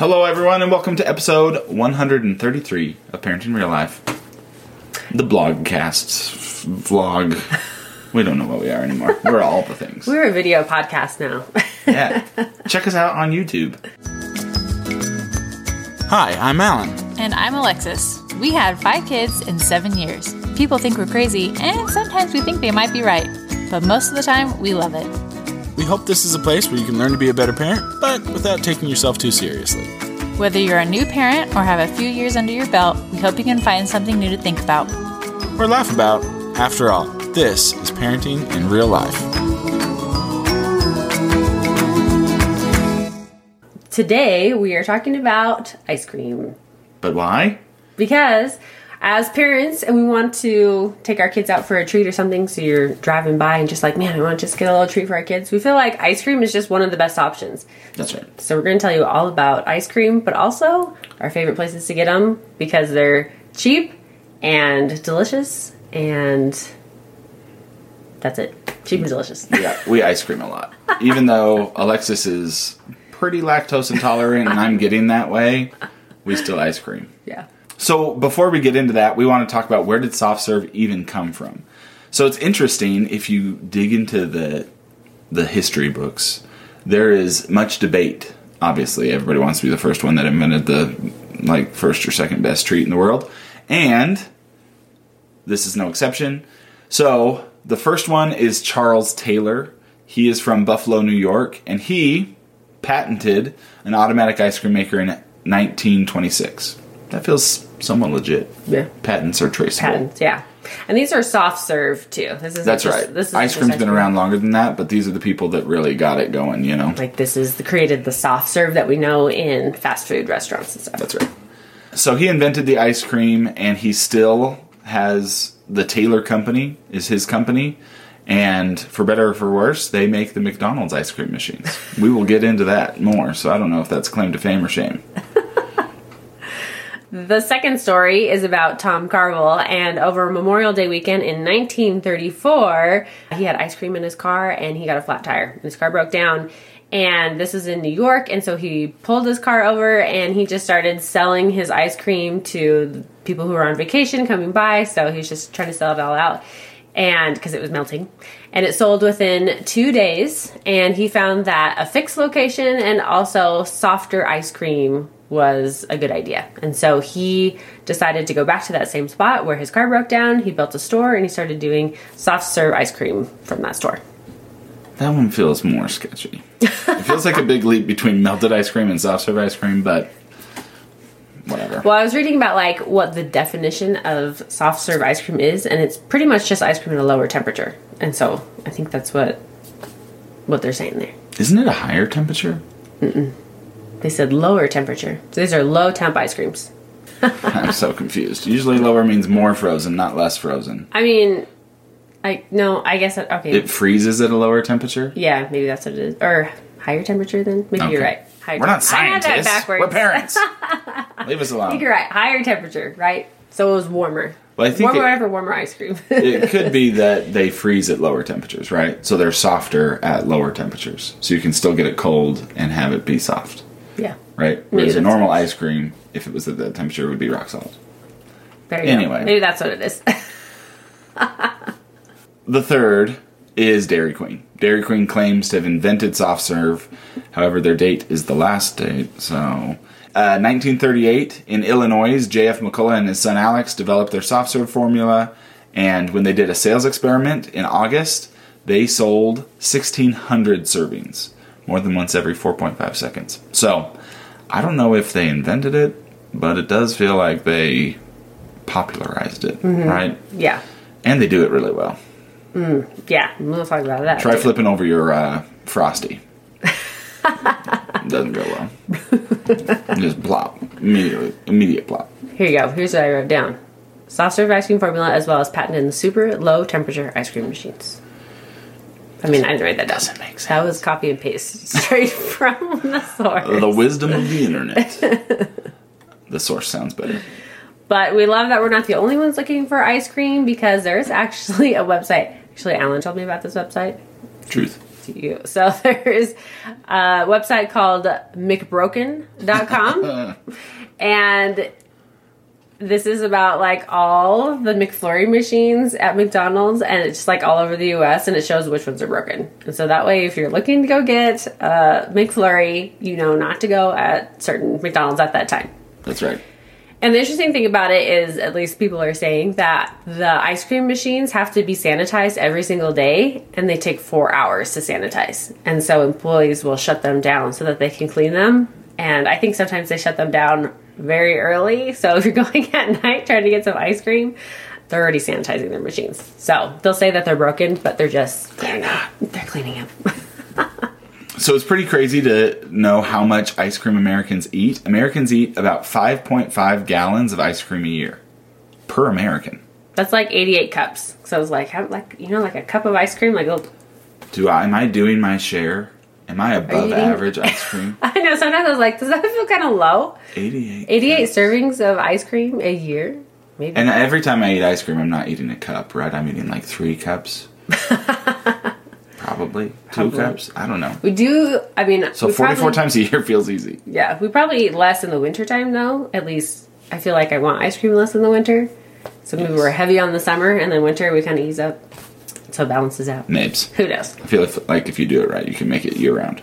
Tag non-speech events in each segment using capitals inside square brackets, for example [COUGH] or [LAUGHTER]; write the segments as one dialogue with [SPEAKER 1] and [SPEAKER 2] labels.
[SPEAKER 1] Hello, everyone, and welcome to episode 133 of Parenting Real Life. The blogcasts, vlog. [LAUGHS] We don't know what we are anymore. We're all the things.
[SPEAKER 2] We're a video podcast now. [LAUGHS]
[SPEAKER 1] Yeah. Check us out on YouTube. Hi, I'm Alan.
[SPEAKER 3] And I'm Alexis. We had five kids in seven years. People think we're crazy, and sometimes we think they might be right. But most of the time, we love it.
[SPEAKER 4] We hope this is a place where you can learn to be a better parent, but without taking yourself too seriously.
[SPEAKER 3] Whether you're a new parent or have a few years under your belt, we hope you can find something new to think about.
[SPEAKER 4] Or laugh about. After all, this is parenting in real life.
[SPEAKER 2] Today we are talking about ice cream
[SPEAKER 1] But why?
[SPEAKER 2] because as parents and we want to take our kids out for a treat or something so you're driving by and just like man I want to just get a little treat for our kids we feel like ice cream is just one of the best options
[SPEAKER 1] That's right.
[SPEAKER 2] so we're going to tell you all about ice cream but also our favorite places to get them because they're cheap and delicious and that's it cheap and delicious
[SPEAKER 1] Yeah, we ice cream a lot. [LAUGHS] Even though Alexis is pretty lactose intolerant and I'm getting that way, we still ice cream.
[SPEAKER 2] yeah
[SPEAKER 1] So before we get into that, we want to talk about where did soft serve even come from. So it's interesting if you dig into the the history books. There is much debate. Obviously, everybody wants to be the first one that invented the like first or second best treat in the world, and this is no exception. So the first one is Charles Taylor. He is from Buffalo, New York, and he patented an automatic ice cream maker in 1926. That feels somewhat legit.
[SPEAKER 2] yeah
[SPEAKER 1] Patents are traceable.
[SPEAKER 2] patents yeah and these are soft serve too this is
[SPEAKER 1] That's right.
[SPEAKER 2] this is
[SPEAKER 1] ice cream's been around longer than that, but these are the people that really got it going. You know.
[SPEAKER 2] like this is the created the soft serve that we know in fast food restaurants and stuff
[SPEAKER 1] That's right. So he invented the ice cream, and he still has the Taylor Company is his company, and for better or for worse, they make the McDonald's ice cream machines. we will get into that more. So I don't know if that's claim to fame or shame.
[SPEAKER 2] The second story is about tom carvel and over memorial day weekend in 1934 he had ice cream in his car and he got a flat tire his car broke down. And this is in new york and so he pulled his car over and he just started selling his ice cream to people who were on vacation coming by. So he's just trying to sell it all out. And because it was melting. And it sold within two days and he found that a fixed location and also softer ice cream was a good idea and so he decided to go back to that same spot where his car broke down he built a store and he started doing soft serve ice cream from that store
[SPEAKER 1] That one feels more sketchy. it feels like a big leap between melted ice cream and soft serve ice cream, but whatever.
[SPEAKER 2] well i was reading about like what the definition of soft serve ice cream is and it's pretty much just ice cream at a lower temperature and so i think that's what what they're saying there
[SPEAKER 1] Isn't it a higher temperature?
[SPEAKER 2] They said lower temperature. So these are low temp ice creams. [LAUGHS]
[SPEAKER 1] I'm so confused. Usually lower means more frozen, not less frozen.
[SPEAKER 2] I mean, I no, I guess that, okay.
[SPEAKER 1] It freezes at a lower temperature?
[SPEAKER 2] yeah, maybe that's what it is. Or higher temperature then? Maybe you're right. Higher
[SPEAKER 1] We're not
[SPEAKER 2] temp- I had that
[SPEAKER 1] scientists.
[SPEAKER 2] backwards.
[SPEAKER 1] We're parents. [LAUGHS] Leave us
[SPEAKER 2] I
[SPEAKER 1] alone.
[SPEAKER 2] think you're right. Higher temperature, right? So it was warmer.
[SPEAKER 1] Well, I think
[SPEAKER 2] warmer,
[SPEAKER 1] it-
[SPEAKER 2] whatever, warmer ice cream. [LAUGHS]
[SPEAKER 1] it could be that they freeze at lower temperatures, right? So they're softer at lower temperatures. So you can still get it cold and have it be soft,
[SPEAKER 2] yeah.
[SPEAKER 1] right? Whereas a normal ice cream, if it was at that temperature, would be rock solid.
[SPEAKER 2] There you
[SPEAKER 1] Anyway.
[SPEAKER 2] go. Maybe that's what it is. [LAUGHS]
[SPEAKER 1] The third is Dairy Queen. Dairy Queen claims to have invented soft serve. However, their date is the last date. So, uh, 1938 in Illinois, J.F. McCullough and his son Alex developed their soft serve formula. And when they did a sales experiment in August, they sold 1,600 servings, more than once every 4.5 seconds. So, I don't know if they invented it, but it does feel like they popularized it, right?
[SPEAKER 2] yeah.
[SPEAKER 1] And they do it really well.
[SPEAKER 2] Mm, Yeah. We'll talk about that.
[SPEAKER 1] Try flipping over your uh, frosty. Doesn't go well. [LAUGHS] Just plop. Immediately. Immediate plop.
[SPEAKER 2] Here you go. Here's what I wrote down. Soft serve ice cream formula as well as patented in super low temperature ice cream machines. I mean, I didn't that.
[SPEAKER 1] Doesn't make sense.
[SPEAKER 2] That was copy and paste [LAUGHS] straight from the source.
[SPEAKER 1] The wisdom of the internet. the source sounds better.
[SPEAKER 2] But we love that we're not the only ones looking for ice cream because there's actually a website. Actually, Alan told me about this website.
[SPEAKER 1] Truth.
[SPEAKER 2] to you. So [LAUGHS] there's a website called McBroken.com. [LAUGHS] and this is about like all the McFlurry machines at McDonald's, and it's just like all over the US, and it shows which ones are broken. And so that way, if you're looking to go get a McFlurry, you know not to go at certain McDonald's at that time.
[SPEAKER 1] That's right.
[SPEAKER 2] And the interesting thing about it is, at least people are saying that the ice cream machines have to be sanitized every single day, and they take four hours to sanitize. And so employees will shut them down so that they can clean them. And I think sometimes they shut them down very early. So if you're [LAUGHS] going at night trying to get some ice cream, they're already sanitizing their machines. So they'll say that they're broken, but they're just cleaning them. They're cleaning them. [LAUGHS]
[SPEAKER 1] So it's pretty crazy to know how much ice cream Americans eat. Americans eat about 5.5 gallons of ice cream a year per American.
[SPEAKER 2] That's like 88 cups. So I was like, how, like you know, like a cup of ice cream, like oh,
[SPEAKER 1] Do I am I doing my share? Am I above average ice cream? [LAUGHS]
[SPEAKER 2] I know. Sometimes I was like, does that feel kind of low?
[SPEAKER 1] 88.
[SPEAKER 2] 88 servings of ice cream a year? Maybe.
[SPEAKER 1] And every time I eat ice cream, I'm not eating a cup, right? I'm eating like three cups. [LAUGHS] Probably two
[SPEAKER 2] Probably.
[SPEAKER 1] cups. I don't know.
[SPEAKER 2] we do, I mean,
[SPEAKER 1] So 44
[SPEAKER 2] probably-
[SPEAKER 1] times a year feels easy.
[SPEAKER 2] Yeah, we probably eat less in the wintertime though. At least I feel like I want ice cream less in the winter. So maybe we're heavy on the summer and then winter we kind of ease up. So it balances out.
[SPEAKER 1] Nibs.
[SPEAKER 2] Who knows?
[SPEAKER 1] I feel if, like if you do it right, you can make it year round.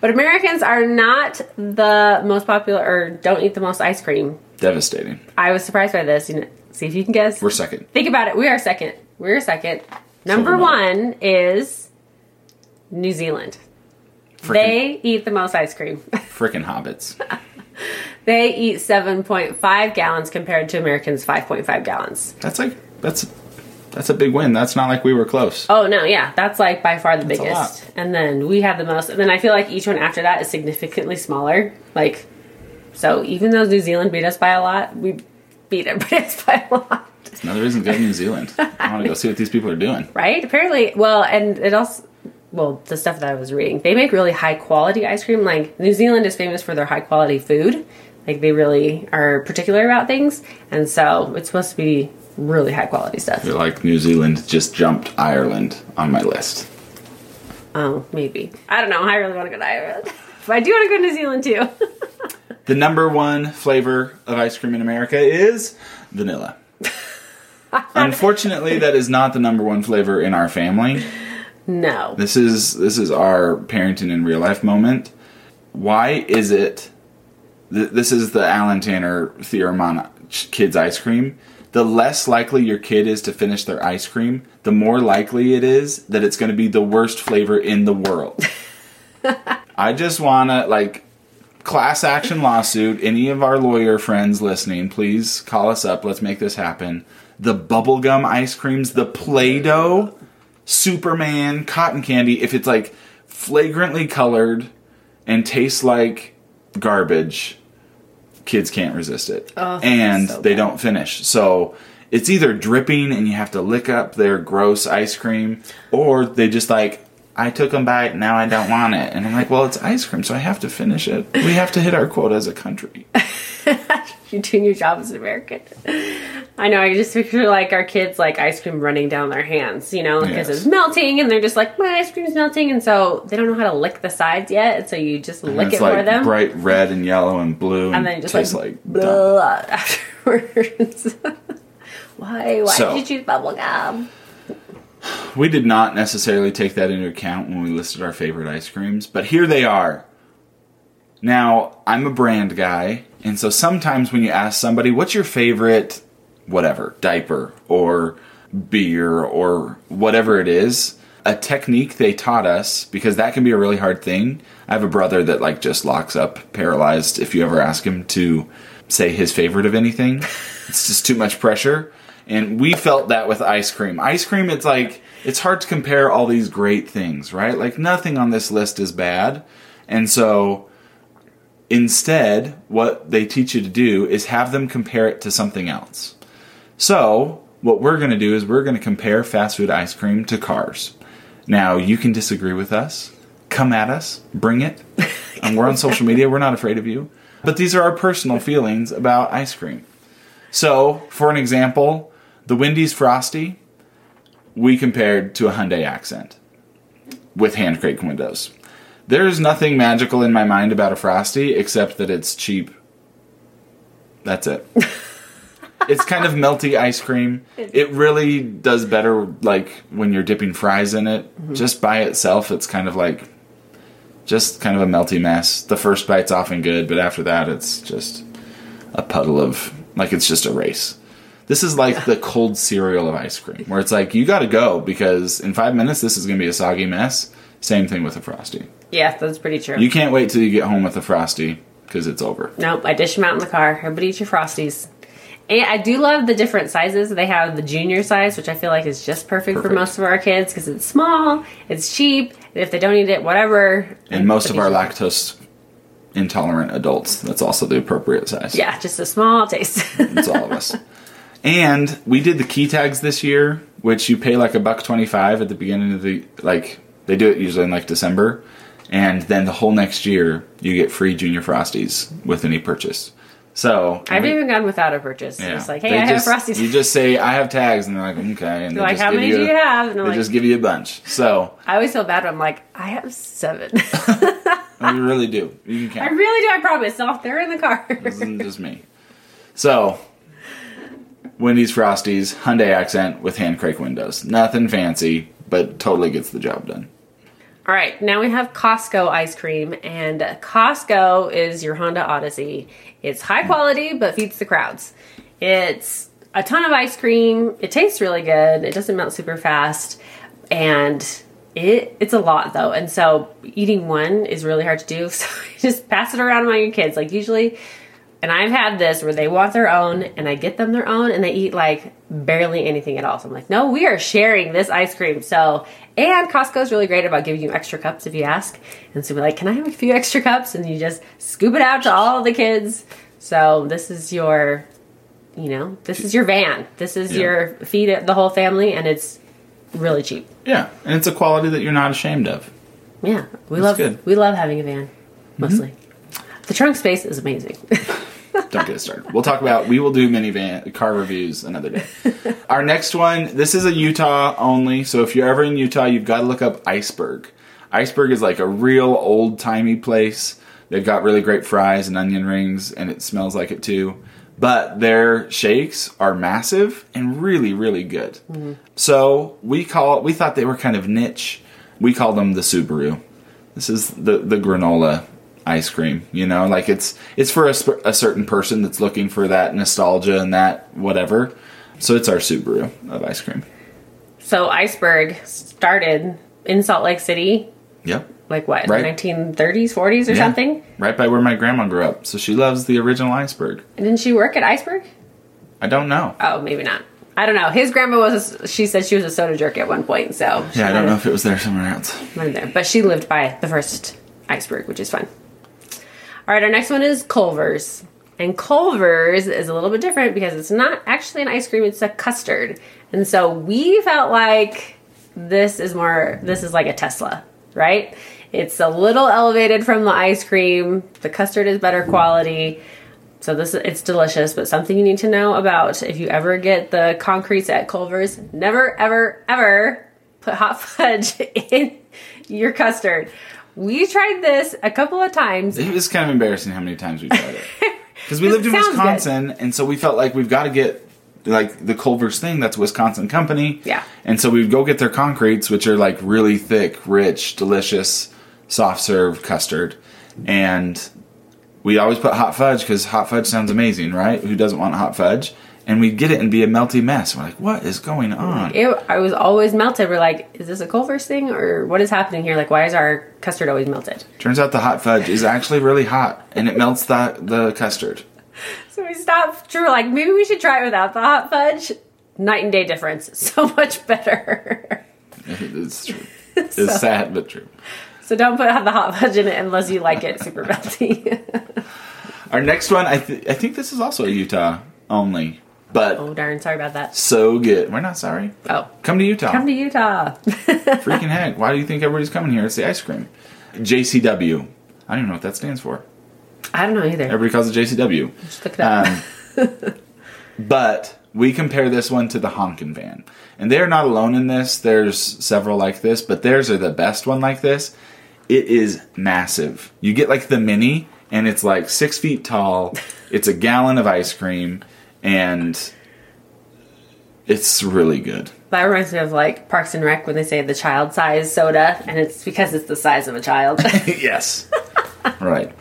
[SPEAKER 2] But Americans are not the most popular or don't eat the most ice cream.
[SPEAKER 1] Devastating.
[SPEAKER 2] I was surprised by this. You know, see if you can guess.
[SPEAKER 1] We're second.
[SPEAKER 2] Think about it. We are second. We're second. Number one is New Zealand.
[SPEAKER 1] Frickin',
[SPEAKER 2] They eat the most ice cream. [LAUGHS]
[SPEAKER 1] frickin' hobbits.
[SPEAKER 2] they eat 7.5 gallons compared to Americans' 5.5 gallons.
[SPEAKER 1] That's like that's that's a big win. That's not like we were close.
[SPEAKER 2] Oh no, yeah, that's like by far the
[SPEAKER 1] That's
[SPEAKER 2] biggest. And then we have the most. And then I feel like each one after that is significantly smaller. Like, so even though New Zealand beat us by a lot, we beat everybody [LAUGHS] by a lot,
[SPEAKER 1] Another reason to go to New Zealand. [LAUGHS] I want to go see what these people are doing.
[SPEAKER 2] right? Apparently, well, and it also. Well, the stuff that I was reading, they make really high quality ice cream. Like New Zealand is famous for their high quality food. Like they really are particular about things, and so it's supposed to be really high quality stuff.
[SPEAKER 1] I feel like New Zealand just jumped Ireland on my list.
[SPEAKER 2] Oh, maybe. I don't know. I really want to go to Ireland, but I do want to go to New Zealand too. [LAUGHS]
[SPEAKER 1] The number one flavor of ice cream in America is vanilla. [LAUGHS] Unfortunately, that is not the number one flavor in our family.
[SPEAKER 2] no.
[SPEAKER 1] This is this is our parenting in real life moment. Why is it? Th- this is the Alan Tanner theorem on kids' ice cream. The less likely your kid is to finish their ice cream, the more likely it is that it's going to be the worst flavor in the world. [LAUGHS] I just want to like class action lawsuit. Any of our lawyer friends listening, please call us up. Let's make this happen. The bubblegum ice creams, the Play Doh, Superman, cotton candy, if it's like flagrantly colored and tastes like garbage, kids can't resist it.
[SPEAKER 2] Oh,
[SPEAKER 1] and
[SPEAKER 2] so
[SPEAKER 1] they don't finish. So it's either dripping and you have to lick up their gross ice cream, or they just like, I took them bite, now I don't want it. And I'm like, well, it's ice cream, so I have to finish it. We have to hit our quota as a country. [LAUGHS]
[SPEAKER 2] You're doing your job as an American. I know. I just [LAUGHS] picture like our kids like ice cream running down their hands, you know, because
[SPEAKER 1] Yes.
[SPEAKER 2] it's melting, and they're just like, my ice cream's melting, and so they don't know how to lick the sides yet, and so you just
[SPEAKER 1] And
[SPEAKER 2] lick it
[SPEAKER 1] like
[SPEAKER 2] for them,
[SPEAKER 1] bright red and yellow and blue, and,
[SPEAKER 2] and then just
[SPEAKER 1] tastes
[SPEAKER 2] like,
[SPEAKER 1] like,
[SPEAKER 2] afterwards. [LAUGHS] Why? Why
[SPEAKER 1] So-
[SPEAKER 2] did you choose bubble gum?
[SPEAKER 1] We did not necessarily take that into account when we listed our favorite ice creams, but here they are. Now, I'm a brand guy, and so sometimes when you ask somebody, what's your favorite, whatever, diaper or beer or whatever it is, a technique they taught us, because that can be a really hard thing. I have a brother that like just locks up paralyzed if you ever ask him to say his favorite of anything. [LAUGHS] it's just too much pressure. And we felt that with ice cream. Ice cream, it's like, it's hard to compare all these great things, right? Like, nothing on this list is bad. And so, instead, what they teach you to do is have them compare it to something else. So, what we're going to do is we're going to compare fast food ice cream to cars. Now, you can disagree with us. Come at us. Bring it. [LAUGHS] And we're on social media. We're not afraid of you. But these are our personal feelings about ice cream. So, for an example, the Wendy's Frosty, we compared to a Hyundai Accent. with hand crank windows. There's nothing magical in my mind about a frosty except that it's cheap. That's it. [LAUGHS] it's kind of melty ice cream. It really does better like when you're dipping fries in it. Mm-hmm. Just by itself, it's kind of like just kind of a melty mess. The first bite's often good, but after that, it's just a puddle of like it's just a race. This is like the [LAUGHS] cold cereal of ice cream, where it's like you got to go because in five minutes this is going to be a soggy mess. Same thing with a frosty.
[SPEAKER 2] Yeah, that's pretty true.
[SPEAKER 1] You can't wait till you get home with a frosty because it's over.
[SPEAKER 2] Nope, I dish them out in the car. Everybody eat your Frosties. And I do love the different sizes. They have the junior size, which I feel like is just perfect, for most of our kids because it's small, it's cheap, and if they don't eat it, whatever.
[SPEAKER 1] And most of our lactose intolerant adults, that's also the appropriate size.
[SPEAKER 2] Yeah, just a small taste. [LAUGHS]
[SPEAKER 1] It's all of us. And we did the key tags this year, which you pay like a buck twenty five at the beginning of the like they do it usually in like December, and then the whole next year you get free junior frosties with any purchase. So
[SPEAKER 2] I've
[SPEAKER 1] we-
[SPEAKER 2] even gone without a purchase.
[SPEAKER 1] yeah.
[SPEAKER 2] Just like, hey,
[SPEAKER 1] They
[SPEAKER 2] I
[SPEAKER 1] just-
[SPEAKER 2] have Frosties.
[SPEAKER 1] You just say I have tags, and they're like okay, and they're
[SPEAKER 2] like, how many
[SPEAKER 1] you
[SPEAKER 2] do
[SPEAKER 1] a-
[SPEAKER 2] you have? And
[SPEAKER 1] They
[SPEAKER 2] like,
[SPEAKER 1] just give you a bunch. So
[SPEAKER 2] I always feel bad when I'm like, I have seven. [LAUGHS]
[SPEAKER 1] Oh, you really do. You can
[SPEAKER 2] I really do, I promise. Off they're in the car.
[SPEAKER 1] This isn't just me. So, Wendy's Frosties, Hyundai accent with hand crank windows. Nothing fancy, but totally gets the job done.
[SPEAKER 2] All right, now we have Costco ice cream, and Costco is your Honda Odyssey. It's high quality, but feeds the crowds. It's a ton of ice cream. It tastes really good. It doesn't melt super fast, and it it's a lot though. And so eating one is really hard to do. [LAUGHS] So just pass it around among your kids. Like usually, and I've had this where they want their own, and I get them their own, and they eat like barely anything at all. So I'm like, no, we are sharing this ice cream. So, and Costco's really great about giving you extra cups if you ask. And so we're like, can I have a few extra cups? And you just scoop it out to all the kids. So this is your, you know, this is your van. This is
[SPEAKER 1] Yeah.
[SPEAKER 2] your feed the whole family, and it's really cheap.
[SPEAKER 1] Yeah, and it's a quality that you're not ashamed of.
[SPEAKER 2] Yeah, we
[SPEAKER 1] That's
[SPEAKER 2] love
[SPEAKER 1] good.
[SPEAKER 2] we love having a van, mostly. Mm-hmm. The trunk space is amazing. [LAUGHS]
[SPEAKER 1] Don't get started. We'll talk about. We will do minivan car reviews another day. [LAUGHS] Our next one. This is a Utah only. So if you're ever in Utah, you've got to look up Iceberg. Iceberg is like a real old timey place. They've got really great fries and onion rings, and it smells like it too. But their shakes are massive and really, really good. Mm-hmm. So we call. We thought they were kind of niche. We call them the Subaru. This is the the granola ice cream. You know, like it's it's for a, sp- a certain person that's looking for that nostalgia and that whatever. So it's our Subaru of ice cream.
[SPEAKER 2] so Iceberg started in Salt Lake City,
[SPEAKER 1] Yep.
[SPEAKER 2] like what,
[SPEAKER 1] Right.
[SPEAKER 2] 1930s, 40s or
[SPEAKER 1] Yeah.
[SPEAKER 2] something?
[SPEAKER 1] Right by where my grandma grew up. So she loves the original iceberg.
[SPEAKER 2] Didn't she work at Iceberg?
[SPEAKER 1] I don't know.
[SPEAKER 2] Oh, maybe not. I don't know. His grandma was. A, she said she was a soda jerk at one point. So
[SPEAKER 1] Yeah, I don't know if it was there somewhere else.
[SPEAKER 2] there, but she lived by the first iceberg, which is fun. All right, our next one is Culver's, and Culver's is a little bit different because it's not actually an ice cream; it's a custard. And so we felt like this is more. This is like a Tesla, right? It's a little elevated from the ice cream. The custard is better quality. So this it's delicious, but something you need to know about if you ever get the concretes at Culver's, never ever ever put hot [LAUGHS] fudge in your custard. We tried this a couple of times.
[SPEAKER 1] It was kind of embarrassing how many times we tried it. [LAUGHS] Because we lived in
[SPEAKER 2] Sounds good.
[SPEAKER 1] Wisconsin, and so we felt like we've got to get like the Culver's thing. That's a Wisconsin company.
[SPEAKER 2] Yeah.
[SPEAKER 1] And so we'd go get their concretes, which are like really thick, rich, delicious, soft serve custard, and we always put hot fudge because hot fudge sounds amazing, right? Who doesn't want hot fudge? And we'd get it and be a melty mess. We're like, what is going on?
[SPEAKER 2] It, I was always melted. We're like, is this a Culver's thing or what is happening here? Like, why is our custard always melted?
[SPEAKER 1] Turns out the hot fudge is actually really hot, and it melts the the custard.
[SPEAKER 2] So we stopped. We're like, maybe we should try it without the hot fudge. Night and day difference. [LAUGHS] So much better.
[SPEAKER 1] It's true. [LAUGHS] It's sad but true.
[SPEAKER 2] So don't put the hot fudge in it unless you like it super melty. [LAUGHS]
[SPEAKER 1] Our next one, I, th- I think this is also a Utah only, but
[SPEAKER 2] oh darn! Sorry about that.
[SPEAKER 1] so good. We're not sorry.
[SPEAKER 2] Oh,
[SPEAKER 1] Come to Utah.
[SPEAKER 2] come to Utah. [LAUGHS]
[SPEAKER 1] Freaking heck. Why do you think everybody's coming here? It's the ice cream. JCW. I don't even know what that stands for.
[SPEAKER 2] I don't know either.
[SPEAKER 1] Everybody calls it JCW.
[SPEAKER 2] Just look it up.
[SPEAKER 1] Um, [LAUGHS] but we compare this one to the Honkin' Van. And they're not alone in this. There's several like this, but theirs are the best one like this. It is massive. You get like the mini, and it's like six feet tall. [LAUGHS] It's a gallon of ice cream, and it's really good.
[SPEAKER 2] That reminds me of like Parks and Rec when they say the child size soda, and it's because it's the size of a child. [LAUGHS]
[SPEAKER 1] yes. [LAUGHS] right.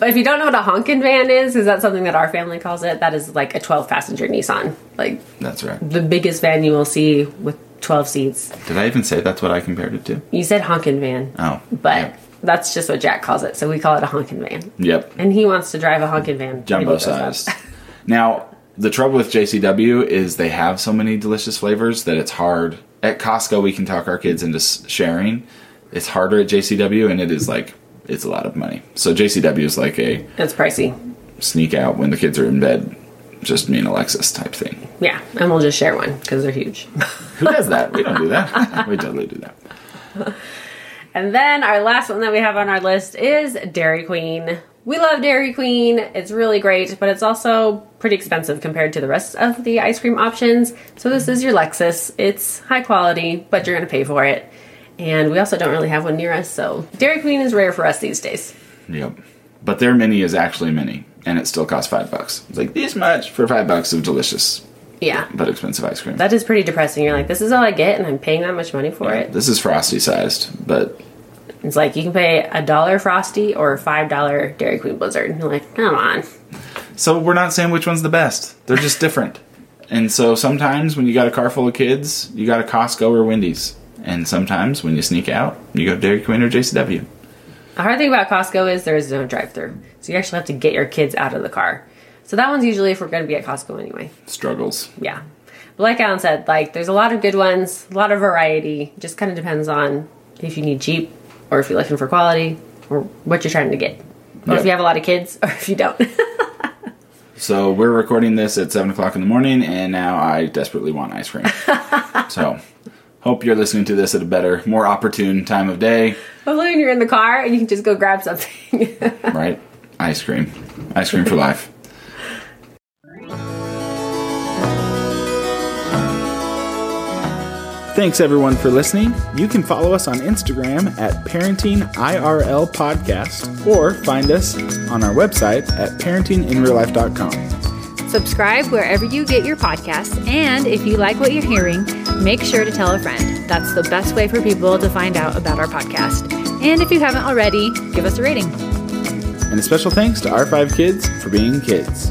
[SPEAKER 2] but if you don't know what a honkin' van is, is that something that our family calls it? That is like a 12 passenger Nissan. Like
[SPEAKER 1] That's right.
[SPEAKER 2] the biggest van you will see with 12 seats.
[SPEAKER 1] Did I even say that's what I compared it to?
[SPEAKER 2] You said honkin' van,
[SPEAKER 1] Oh.
[SPEAKER 2] but
[SPEAKER 1] Yep.
[SPEAKER 2] that's just what Jack calls it. So we call it a honkin' van.
[SPEAKER 1] Yep.
[SPEAKER 2] And he wants to drive a honkin' van.
[SPEAKER 1] Jumbo
[SPEAKER 2] when he grows up.
[SPEAKER 1] sized. now, the trouble with JCW is they have so many delicious flavors that it's hard. At Costco, we can talk our kids into sharing. It's harder at JCW, and it is like, it's a lot of money. So JCW is like a
[SPEAKER 2] It's pricey.
[SPEAKER 1] sneak out when the kids are in bed, just me and Alexis type thing.
[SPEAKER 2] Yeah, and we'll just share one because they're huge.
[SPEAKER 1] Who does that? We don't do that. [LAUGHS] we totally do that.
[SPEAKER 2] And then our last one that we have on our list is Dairy Queen. We love Dairy Queen. It's really great, but it's also pretty expensive compared to the rest of the ice cream options. So this is your Lexus. It's high quality, but you're going to pay for it. And we also don't really have one near us, so Dairy Queen is rare for us these days.
[SPEAKER 1] Yep. But their mini is actually mini, and it still costs five bucks. It's like this much for five bucks of delicious
[SPEAKER 2] Yeah.
[SPEAKER 1] but expensive ice cream.
[SPEAKER 2] That is pretty depressing. You're like, this is all I get, and I'm paying that much money for it.
[SPEAKER 1] This is frosty sized, but
[SPEAKER 2] It's like you can pay a dollar Frosty or a five dollar Dairy Queen Blizzard. And you're like, come on.
[SPEAKER 1] so we're not saying which one's the best. They're just different. And so sometimes when you got a car full of kids, you got a Costco or Wendy's. And sometimes when you sneak out, you go Dairy Queen or JCW.
[SPEAKER 2] The hard thing about Costco is there is no drive through. So you actually have to get your kids out of the car. So that one's usually if we're going to be at Costco anyway.
[SPEAKER 1] Struggles.
[SPEAKER 2] Yeah. But like Alan said, like there's a lot of good ones, a lot of variety. Just kind of depends on if you need cheap or if you're looking for quality or what you're trying to get. Or
[SPEAKER 1] Yep.
[SPEAKER 2] if you have a lot of kids [LAUGHS] or if you don't. [LAUGHS]
[SPEAKER 1] So we're recording this at 7 o'clock in the morning, and now I desperately want ice cream. [LAUGHS] so hope you're listening to this at a better, more opportune time of day,
[SPEAKER 2] Hopefully when you're in the car and you can just go grab something.
[SPEAKER 1] right? Ice cream. Ice cream for life.
[SPEAKER 4] Thanks everyone for listening. You can follow us on Instagram at Parenting IRL Podcast or find us on our website at parentinginreallife.com.
[SPEAKER 3] Subscribe wherever you get your podcasts, and if you like what you're hearing, make sure to tell a friend. That's the best way for people to find out about our podcast. And if you haven't already, give us a rating.
[SPEAKER 4] And a special thanks to our five kids for being kids.